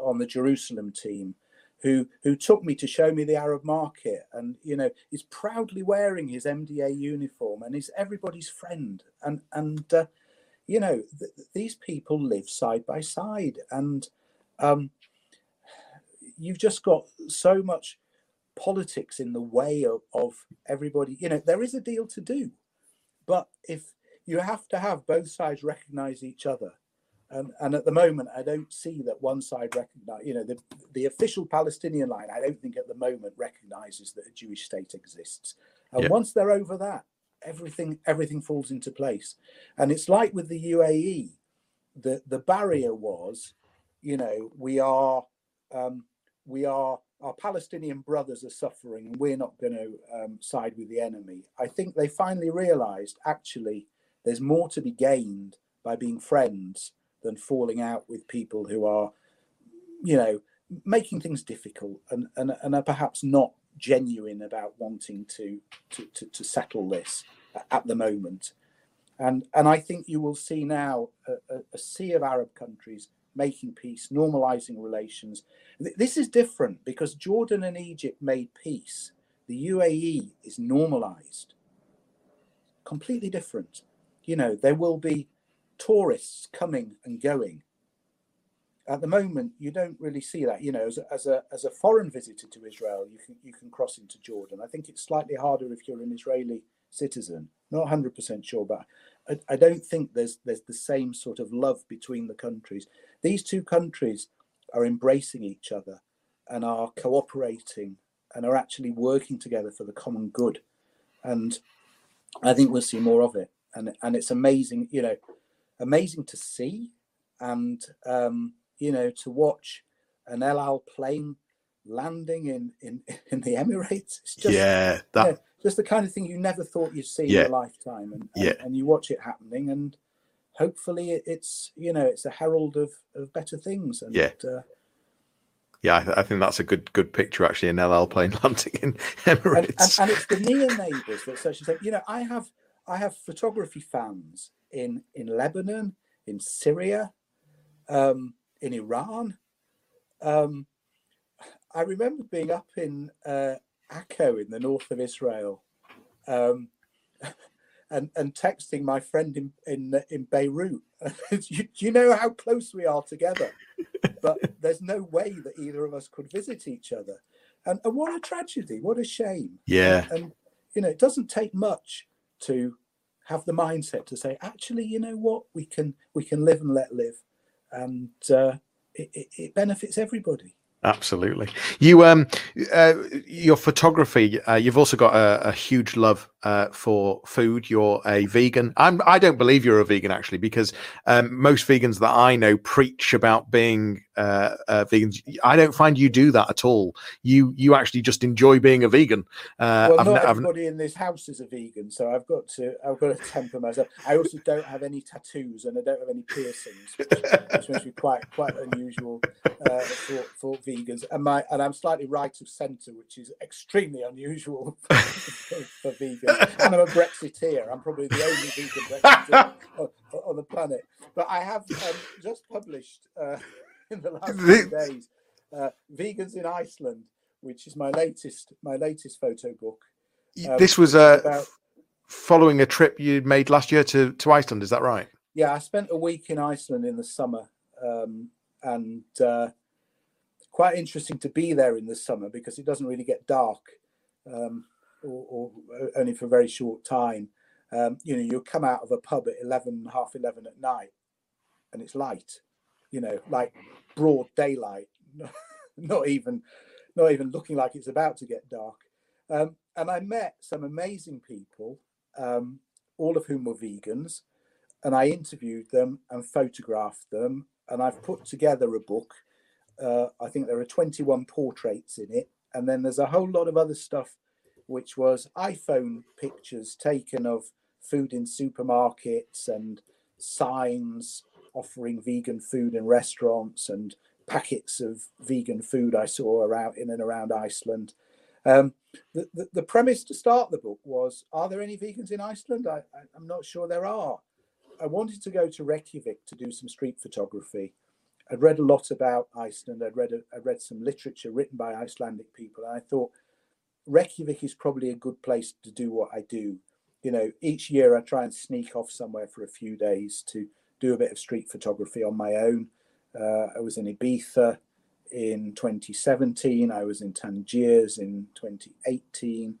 on the Jerusalem team, who who took me to show me the Arab market, and you know, is proudly wearing his MDA uniform and is everybody's friend, and and uh, you know, th- these people live side by side, and um, you've just got so much politics in the way of, of everybody. You know, there is a deal to do, but if you have to have both sides recognize each other. And, and at the moment, I don't see that one side recognize, you know, the, the official Palestinian line, I don't think at the moment recognizes that a Jewish state exists. And yeah. once they're over that, everything everything falls into place. And it's like with the UAE, the, the barrier was, you know, we are um, we are our Palestinian brothers are suffering and we're not going to um, side with the enemy. I think they finally realized actually there's more to be gained by being friends than falling out with people who are, you know, making things difficult and, and, and are perhaps not genuine about wanting to, to, to, to settle this at the moment. And, and I think you will see now a, a sea of Arab countries making peace, normalizing relations. This is different because Jordan and Egypt made peace. The UAE is normalized. Completely different. You know, there will be tourists coming and going. At the moment, you don't really see that. You know, as a, as a, as a foreign visitor to Israel, you can you can cross into Jordan. I think it's slightly harder if you're an Israeli citizen. Not 100% sure, but I, I don't think there's there's the same sort of love between the countries. These two countries are embracing each other and are cooperating and are actually working together for the common good. And I think we'll see more of it. And and it's amazing, you know, amazing to see and um, you know to watch an El Al plane landing in in [laughs] in the Emirates. It's just yeah, that you know, just the kind of thing you never thought you'd see yeah. in your lifetime, and, and, yeah. and you watch it happening, and hopefully it's you know it's a herald of of better things. And, yeah. Uh, yeah, I, I, think that's a good good picture actually. An El Al plane [laughs] landing in Emirates, and, and, and it's the near [laughs] neighbours that such you know. I have I have photography fans in in Lebanon, in Syria, um, in Iran. Um, I remember being up in uh, Akko in the north of Israel, um, and and texting my friend in in, in Beirut. [laughs] you, you know how close we are together, but [laughs] there's no way that either of us could visit each other. And, and what a tragedy! What a shame! Yeah. And, and you know, it doesn't take much to have the mindset to say, actually, you know what, we can we can live and let live, and uh, it, it, it benefits everybody. Absolutely. You um uh, your photography. Uh, you've also got a, a huge love uh, for food. You're a vegan. I'm. I don't believe you're a vegan actually, because um, most vegans that I know preach about being uh, uh, vegans. I don't find you do that at all. You you actually just enjoy being a vegan. Uh, well, I've not everybody I've... in this house is a vegan, so I've got to I've got to temper myself. I also don't have any tattoos and I don't have any piercings, which, must be quite quite unusual uh, for, for vegans. And my and I'm slightly right of centre, which is extremely unusual [laughs] for, for, for And I'm a Brexiteer. I'm probably the only vegan Brexiteer [laughs] on, on the planet. But I have um, just published. Uh, [laughs] in the last few days. Uh, Vegans in Iceland, which is my latest my latest photo book. Um, this was uh, about... following a trip you made last year to to Iceland. Is that right? Yeah, I spent a week in Iceland in the summer, um, and uh, quite interesting to be there in the summer because it doesn't really get dark, um, or, or, only for a very short time. Um, you know, you come out of a pub at 11, half 11 at night and it's light you know, like broad daylight, [laughs] not even not even looking like it's about to get dark. Um, and I met some amazing people, um, all of whom were vegans, and I interviewed them and photographed them, and I've put together a book. Uh, I think there are 21 portraits in it, and then there's a whole lot of other stuff, which was iPhone pictures taken of food in supermarkets and signs offering vegan food in restaurants and packets of vegan food I saw around in and around Iceland. Um, the, the, the, premise to start the book was Are there any vegans in Iceland? I, I'm not sure there are. I wanted to go to Reykjavik to do some street photography. I'd read a lot about Iceland. I'd read a, I read some literature written by Icelandic people, and I thought Reykjavik is probably a good place to do what I do. You know, each year I try and sneak off somewhere for a few days to do a bit of street photography on my own. Uh, I was in Ibiza in 2017. I was in Tangiers in 2018.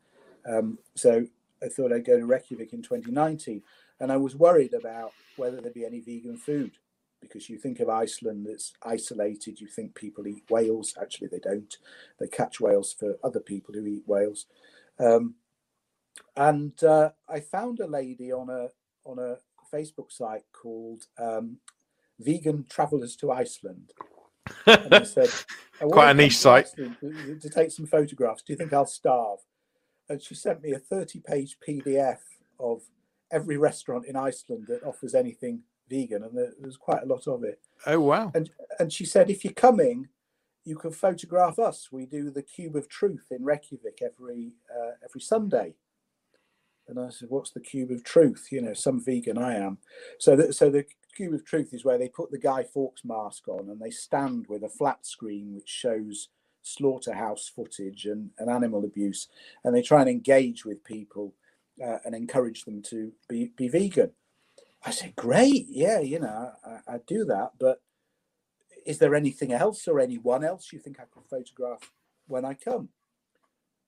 Um, so I thought I'd go to Reykjavik in 2019. And I was worried about whether there'd be any vegan food because you think of Iceland that's isolated, you think people eat whales. Actually, they don't. They catch whales for other people who eat whales. Um, and uh, I found a lady on a on a Facebook site called um, Vegan Travelers to Iceland. And I said, [laughs] Quite a niche site. To, to take some photographs. Do you think I'll starve? And she sent me a 30 page PDF of every restaurant in Iceland that offers anything vegan, and there, there's quite a lot of it. Oh wow! And and she said, if you're coming, you can photograph us. We do the Cube of Truth in Reykjavik every uh, every Sunday. And I said, "What's the Cube of Truth?" You know, some vegan I am. So that so the Cube of Truth is where they put the Guy Fawkes mask on and they stand with a flat screen which shows slaughterhouse footage and, and animal abuse, and they try and engage with people uh, and encourage them to be, be vegan. I said, great, yeah, you know, I, I do that, but is there anything else or anyone else you think I could photograph when I come?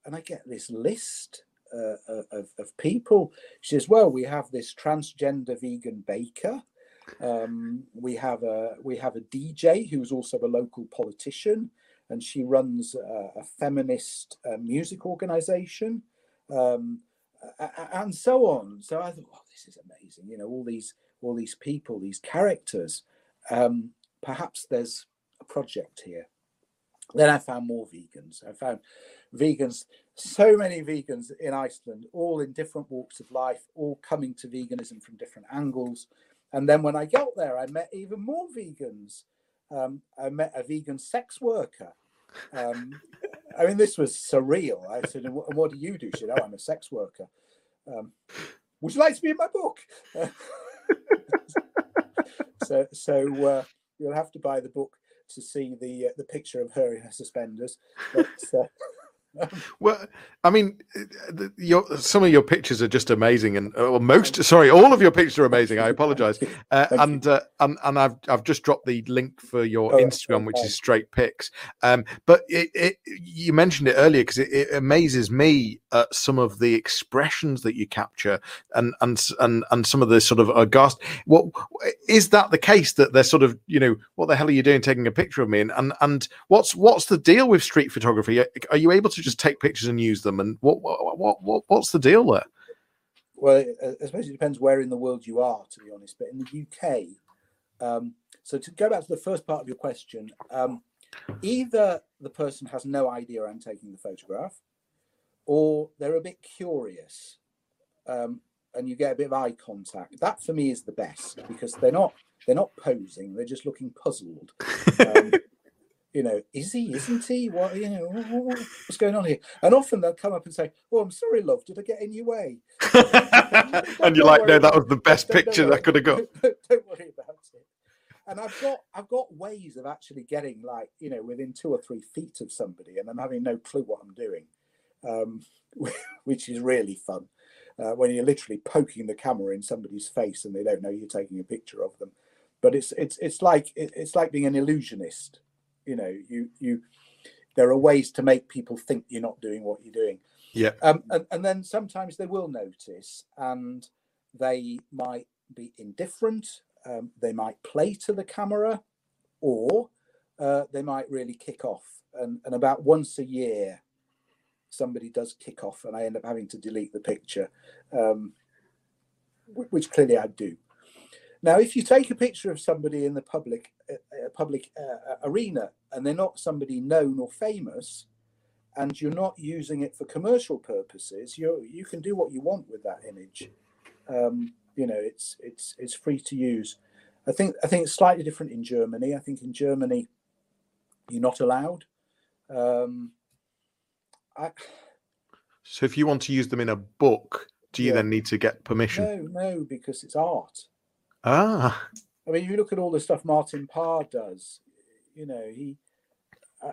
And I get this list uh, of, of people. She says, well, we have this transgender vegan baker. Um, we have a we have a DJ who's also a local politician, and she runs a, a feminist uh, music organization. Um, and so on. So I thought, oh, this is amazing. You know, all these all these people, these characters. Um, perhaps there's a project here. Then I found more vegans. I found vegans, so many vegans in Iceland, all in different walks of life, all coming to veganism from different angles. And then when I got there, I met even more vegans. Um, I met a vegan sex worker um, [laughs] I mean, this was surreal. I said, and what, do you do? She said, oh, I'm a sex worker. Um, would you like to be in my book? [laughs] so, so uh, you'll have to buy the book to see the uh, the picture of her in her suspenders. But, uh, well, I mean, your, some of your pictures are just amazing, and or most sorry, all of your pictures are amazing. I apologize, [laughs] uh, and, uh, and and I've I've just dropped the link for your oh, Instagram, which is straight pics. Um, but it, it you mentioned it earlier because it, it, amazes me at some of the expressions that you capture, and and and and some of the sort of aghast. What is that the case that they're sort of you know what the hell are you doing taking a picture of me, and and, and what's what's the deal with street photography? Are you able to just take pictures and use them? And what what what, what what's the deal there? Well, I suppose it depends where in the world you are, to be honest. But in the UK, um, so to go back to the first part of your question, um, either the person has no idea I'm taking the photograph, or they're a bit curious, um, and you get a bit of eye contact. That for me is the best because they're not they're not posing; they're just looking puzzled. [laughs] You know, is he, isn't he? What, you know, what's going on here? And often they'll come up and say, "Oh, I'm sorry, love, did I get in your way?" [laughs] and you're like, "No, that was the best picture that could have got." [laughs] don't worry about it. And I've got I've got ways of actually getting like you know within two or three feet of somebody, and I'm having no clue what I'm doing, um, [laughs] which is really fun. Uh, when you're literally poking the camera in somebody's face and they don't know you're taking a picture of them, but it's it's it's like it's like being an illusionist you know you you there are ways to make people think you're not doing what you're doing. Yeah. Um, and, and then sometimes they will notice and they might be indifferent um, they might play to the camera or uh, they might really kick off. And, and about once a year somebody does kick off and I end up having to delete the picture, um, which clearly I do. Now, if you take a picture of somebody in the public uh, public uh, arena and they're not somebody known or famous, and you're not using it for commercial purposes, you you can do what you want with that image. Um, you know, it's it's it's free to use. I think I think it's slightly different in Germany. I think in Germany, you're not allowed. Um, I, so if you want to use them in a book, do you yeah. then need to get permission? No, no, because it's art. Ah. I mean, you look at all the stuff Martin Parr does. You know, he.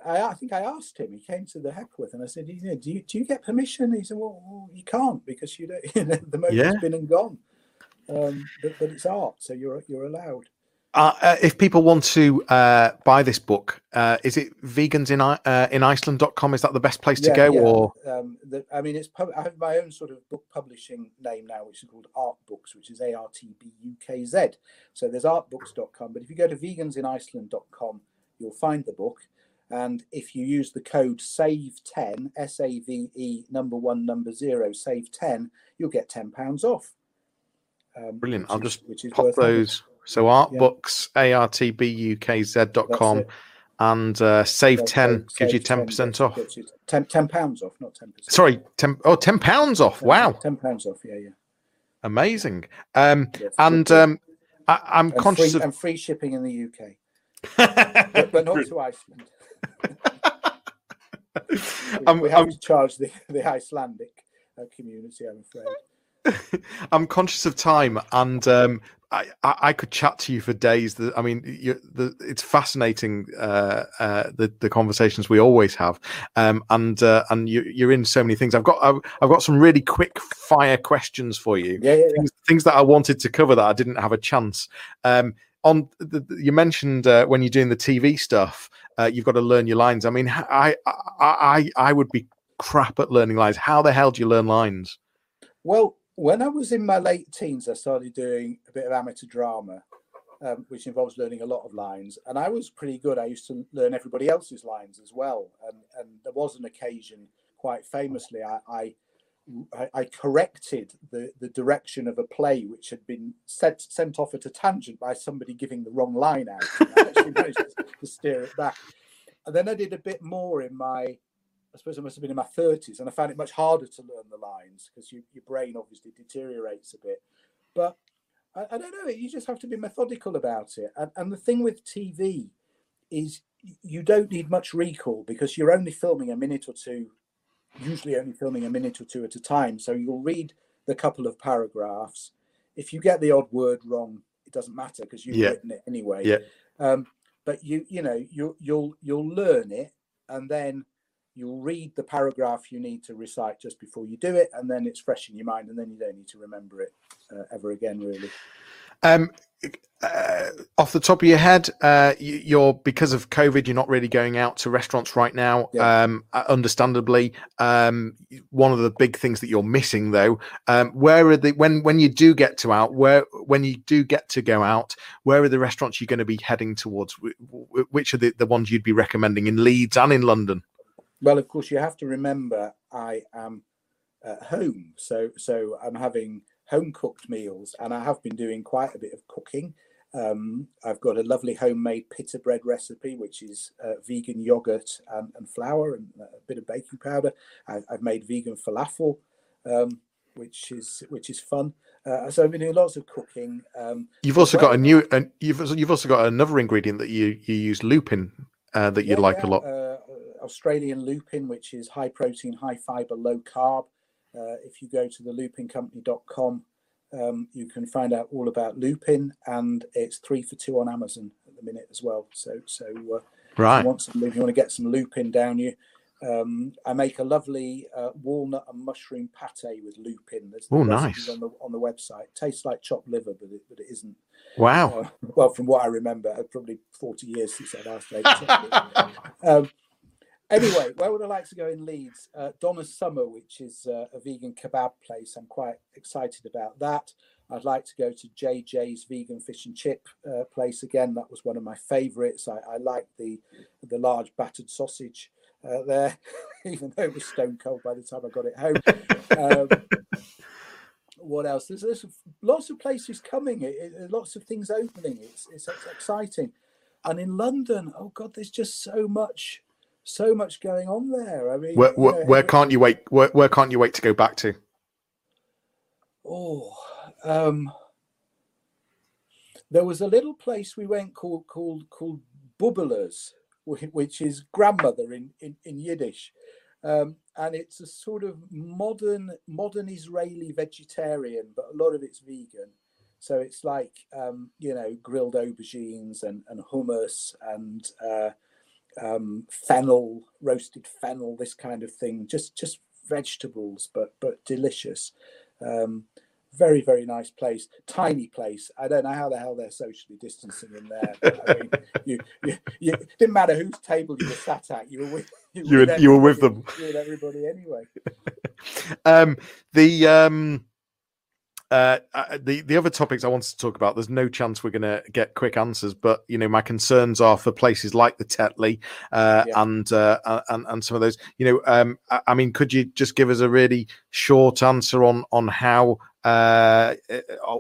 I, I think I asked him. He came to the Hepworth, and I said, "You know, do you do you get permission?" He said, "Well, well you can't because you don't. [laughs] You know, the moment's yeah. been and gone. Um, but, but it's art, so you're you're allowed." Uh, uh, if people want to uh, buy this book, uh, is it vegans in uh, in Iceland.com? Is that the best place to go? Yeah. Or um, the, I mean, it's pub- I have my own sort of book publishing name now, which is called Art Books, which is A R T B U K Z. So there's artbukz.com, but if you go to vegansiniceland.com, you'll find the book. And if you use the code SAVE10, S A V E number one, number zero, SAVE 10, you'll get £10 off. Um, Brilliant. I'll just is pop those. So artbukz, yeah. A-R-T-B-U-K-Z.com and uh, save yeah, 10 gives you 10% 10, off. 10, 10 pounds off, not 10%. Sorry, 10, oh, 10 pounds off. Wow. 10 pounds off. Yeah, yeah. Amazing. Um, and um, I, am conscious free, of. And free shipping in the UK, [laughs] but, but, not to Iceland. [laughs] um, we have um, to charge the, the Icelandic uh, community, I'm afraid. [laughs] I'm conscious of time, and um, I, I, could chat to you for days. I mean, the, it's fascinating uh, uh, the the conversations we always have, um, and uh, and you, are in so many things. I've got I've, I've, got some really quick fire questions for you. Yeah, yeah, things, things, that I wanted to cover that I didn't have a chance. Um, on the, you mentioned uh, when you're doing the TV stuff, uh, you've got to learn your lines. I mean, I I I, I would be crap at learning lines. How the hell do you learn lines? Well, when I was in my late teens, I started doing a bit of amateur drama, um, which involves learning a lot of lines. And I was pretty good. I used to learn everybody else's lines as well. And, and there was an occasion, quite famously, I, I, I corrected the, the direction of a play which had been set, sent off at a tangent by somebody giving the wrong line out. I actually managed to steer it back. And then I did a bit more in my I suppose I must have been in my 30s, and I found it much harder to learn the lines because you, your brain obviously deteriorates a bit. But I, I, don't know, you just have to be methodical about it. And, and the thing with TV is you don't need much recall because you're only filming a minute or two, usually only filming a minute or two at a time. So you'll read the couple of paragraphs. If you get the odd word wrong, it doesn't matter because you've yeah. written it anyway. Yeah. Um, but you, you know, you, you'll you'll learn it, and then you'll read the paragraph you need to recite just before you do it, and then it's fresh in your mind, and then you don't need to remember it uh, ever again, really. Um, uh, off the top of your head, uh, you're because of COVID, you're not really going out to restaurants right now. Yeah. Um, uh, understandably, um, one of the big things that you're missing, though, um, where are the when when you do get to out, where when you do get to go out, where are the restaurants you're going to be heading towards? Which are the, the ones you'd be recommending in Leeds and in London? Well, of course, you have to remember I am at home, so so I'm having home cooked meals, and I have been doing quite a bit of cooking. Um, I've got a lovely homemade pita bread recipe, which is uh, vegan yogurt and, and, flour and a bit of baking powder. I, have made vegan falafel, um, which is which is fun. Uh, so I've been doing lots of cooking. Um, you've also well, got a new, and you've you've also got another ingredient that you you use lupin uh, that you yeah, like yeah, a lot. Australian lupin, which is high protein, high fiber, low carb. Uh, if you go to the lupincompany.com, um, you can find out all about lupin, and it's three for two on Amazon at the minute as well. So, so uh, right. If you want some, if you want to get some lupin down you, um, I make a lovely uh, walnut and mushroom pate with lupin. oh, nice on the on the website. Tastes like chopped liver, but it, but it isn't. Wow. Uh, well, from what I remember, uh, probably forty years since I last ate it. um, Anyway, where would I like to go in Leeds? Uh, Doner Summer, which is uh, a vegan kebab place. I'm quite excited about that. I'd like to go to JJ's vegan fish and chip uh, place again. That was one of my favourites. I, I like the the large battered sausage. uh, there, [laughs] even though it was stone cold by the time I got it home. Um, what else? There's, there's, lots of places coming. It, it, lots of things opening. It's, it's exciting. And in London, oh god, there's just so much, so much going on there. I mean, where, where, know, where can't you wait? Where, where can't you wait to go back to? Oh, um, there was a little place we went called called called Bubala's, which is grandmother in in, in Yiddish, um, and it's a sort of modern modern Israeli vegetarian, but a lot of it's vegan. So it's like um, you know grilled aubergines and, and hummus and uh, um, fennel, roasted fennel, this kind of thing. Just just vegetables, but but delicious. Um, very very nice place tiny place i don't know how the hell they're socially distancing in there I mean, [laughs] you, you, you, didn't matter whose table you were sat at you were with you, you were, you were with them with everybody anyway [laughs] um the um uh, uh, the the other topics I wanted to talk about, there's no chance we're going to get quick answers, but you know my concerns are for places like the Tetley uh, yeah. and, uh, and and some of those. You know, um, I, I, mean, could you just give us a really short answer on on how uh,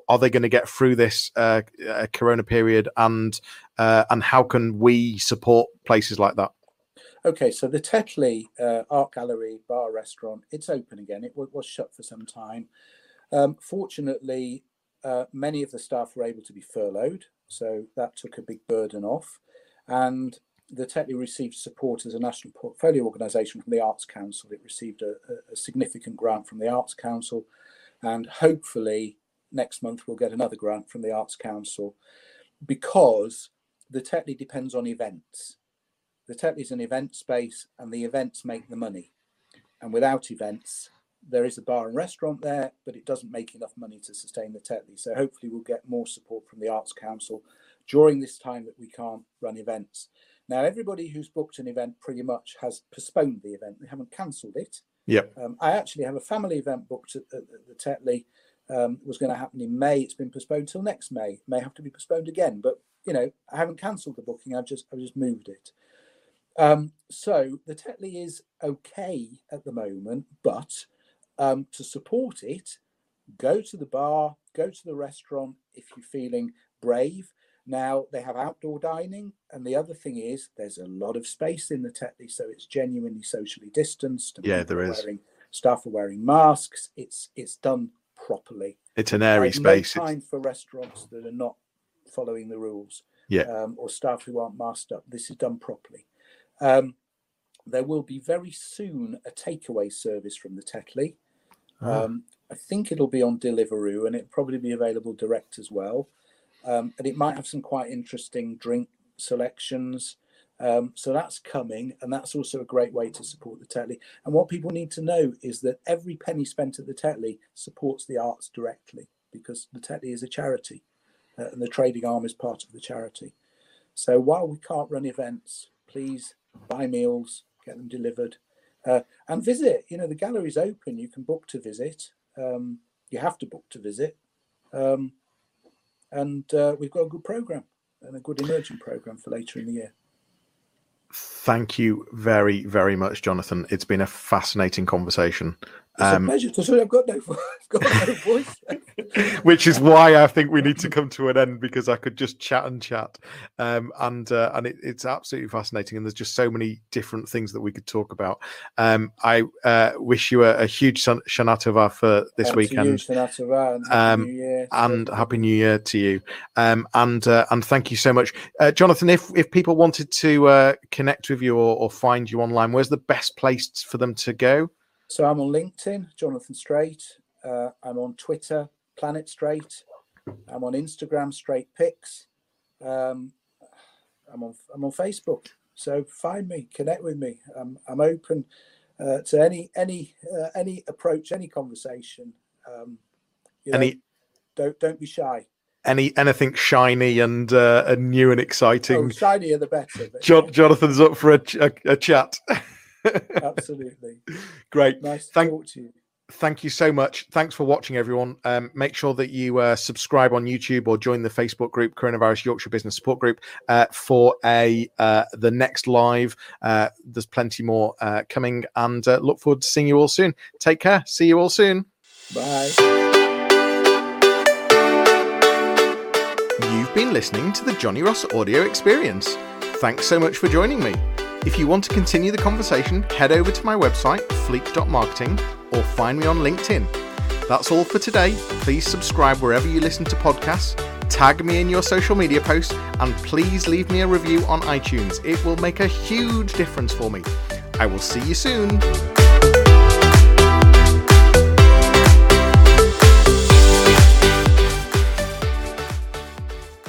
are they going to get through this uh, uh, Corona period, and uh, and how can we support places like that? Okay, so the Tetley uh, Art Gallery Bar Restaurant it's open again. It w- was shut for some time. Um, fortunately, uh, many of the staff were able to be furloughed, so that took a big burden off. And the Tetley received support as a national portfolio organisation from the Arts Council. It received a, a significant grant from the Arts Council and hopefully next month we'll get another grant from the Arts Council because the Tetley depends on events. The Tetley is an event space and the events make the money. And without events, there is a bar and restaurant there, but it doesn't make enough money to sustain the Tetley. So hopefully we'll get more support from the Arts Council during this time that we can't run events. Now, everybody who's booked an event pretty much has postponed the event. They haven't cancelled it. Yeah. Um, I actually have a family event booked at, at, at the Tetley. Um, was going to happen in May. It's been postponed till next May. It May have to be postponed again, but you know I haven't cancelled the booking. I've just I've just moved it. Um, so the Tetley is okay at the moment, but um, to support it, go to the bar, go to the restaurant if you're feeling brave. Now they have outdoor dining, and the other thing is there's a lot of space in the Tetley, so it's genuinely socially distanced. yeah, there is. Wearing, staff are wearing masks. It's it's done properly. It's an airy space. No time for restaurants that are not following the rules. Yeah. Um, or staff who aren't masked up. This is done properly. Um, there will be very soon a takeaway service from the Tetley. Oh. Um, I think it'll be on Deliveroo and it'll probably be available direct as well um, and it might have some quite interesting drink selections. Um, so that's coming, and that's also a great way to support the Tetley. And what people need to know is that every penny spent at the Tetley supports the arts directly because the Tetley is a charity, uh, and the trading arm is part of the charity. So while we can't run events, please buy meals, get them delivered, uh, and visit. You know the gallery's open; you can book to visit. Um, you have to book to visit. Um, and uh, we've got a good program and a good emerging program for later in the year. Thank you very, very much, Jonathan. It's been a fascinating conversation. It's um, a pleasure. To say I've got no, [laughs] I've got no voice. [laughs] which is why I think we need to come to an end because I could just chat and chat, um, and uh, and it, it's absolutely fascinating. And there's just so many different things that we could talk about. Um, I uh, wish you a, a huge Shana Tova for this Happy weekend, you, and, um, and Happy New Year to you. Um, and uh, and thank you so much, uh, Jonathan. If if people wanted to uh, connect with you or, or find you online, where's the best place for them to go? So I'm on LinkedIn, Jonathan Straight. Uh, I'm on Twitter, Planet Straight. I'm on Instagram, Straight Pics. Um, I'm on I'm on Facebook. So find me, connect with me. I'm I'm open uh, to any any uh, any approach, any conversation. Um, you know, any don't don't be shy. Any anything shiny and uh, and new and exciting. Oh, shinier the better. John, Jonathan's up for a, a, a chat. [laughs] Absolutely. [laughs] Great. Nice to Thank, talk to you. thank you so much. Thanks for watching, everyone. Um, make sure that you uh, subscribe on YouTube or join the Facebook group, Coronavirus Yorkshire Business Support Group, uh, for a uh, the next live. Uh, there's plenty more uh, coming, and uh, look forward to seeing you all soon. Take care. See you all soon. Bye. You've been listening to the Johnny Ross audio experience. Thanks so much for joining me. If you want to continue the conversation, head over to my website, fleek.marketing, or find me on LinkedIn. That's all for today. Please subscribe wherever you listen to podcasts, tag me in your social media posts, and please leave me a review on iTunes. It will make a huge difference for me. I will see you soon.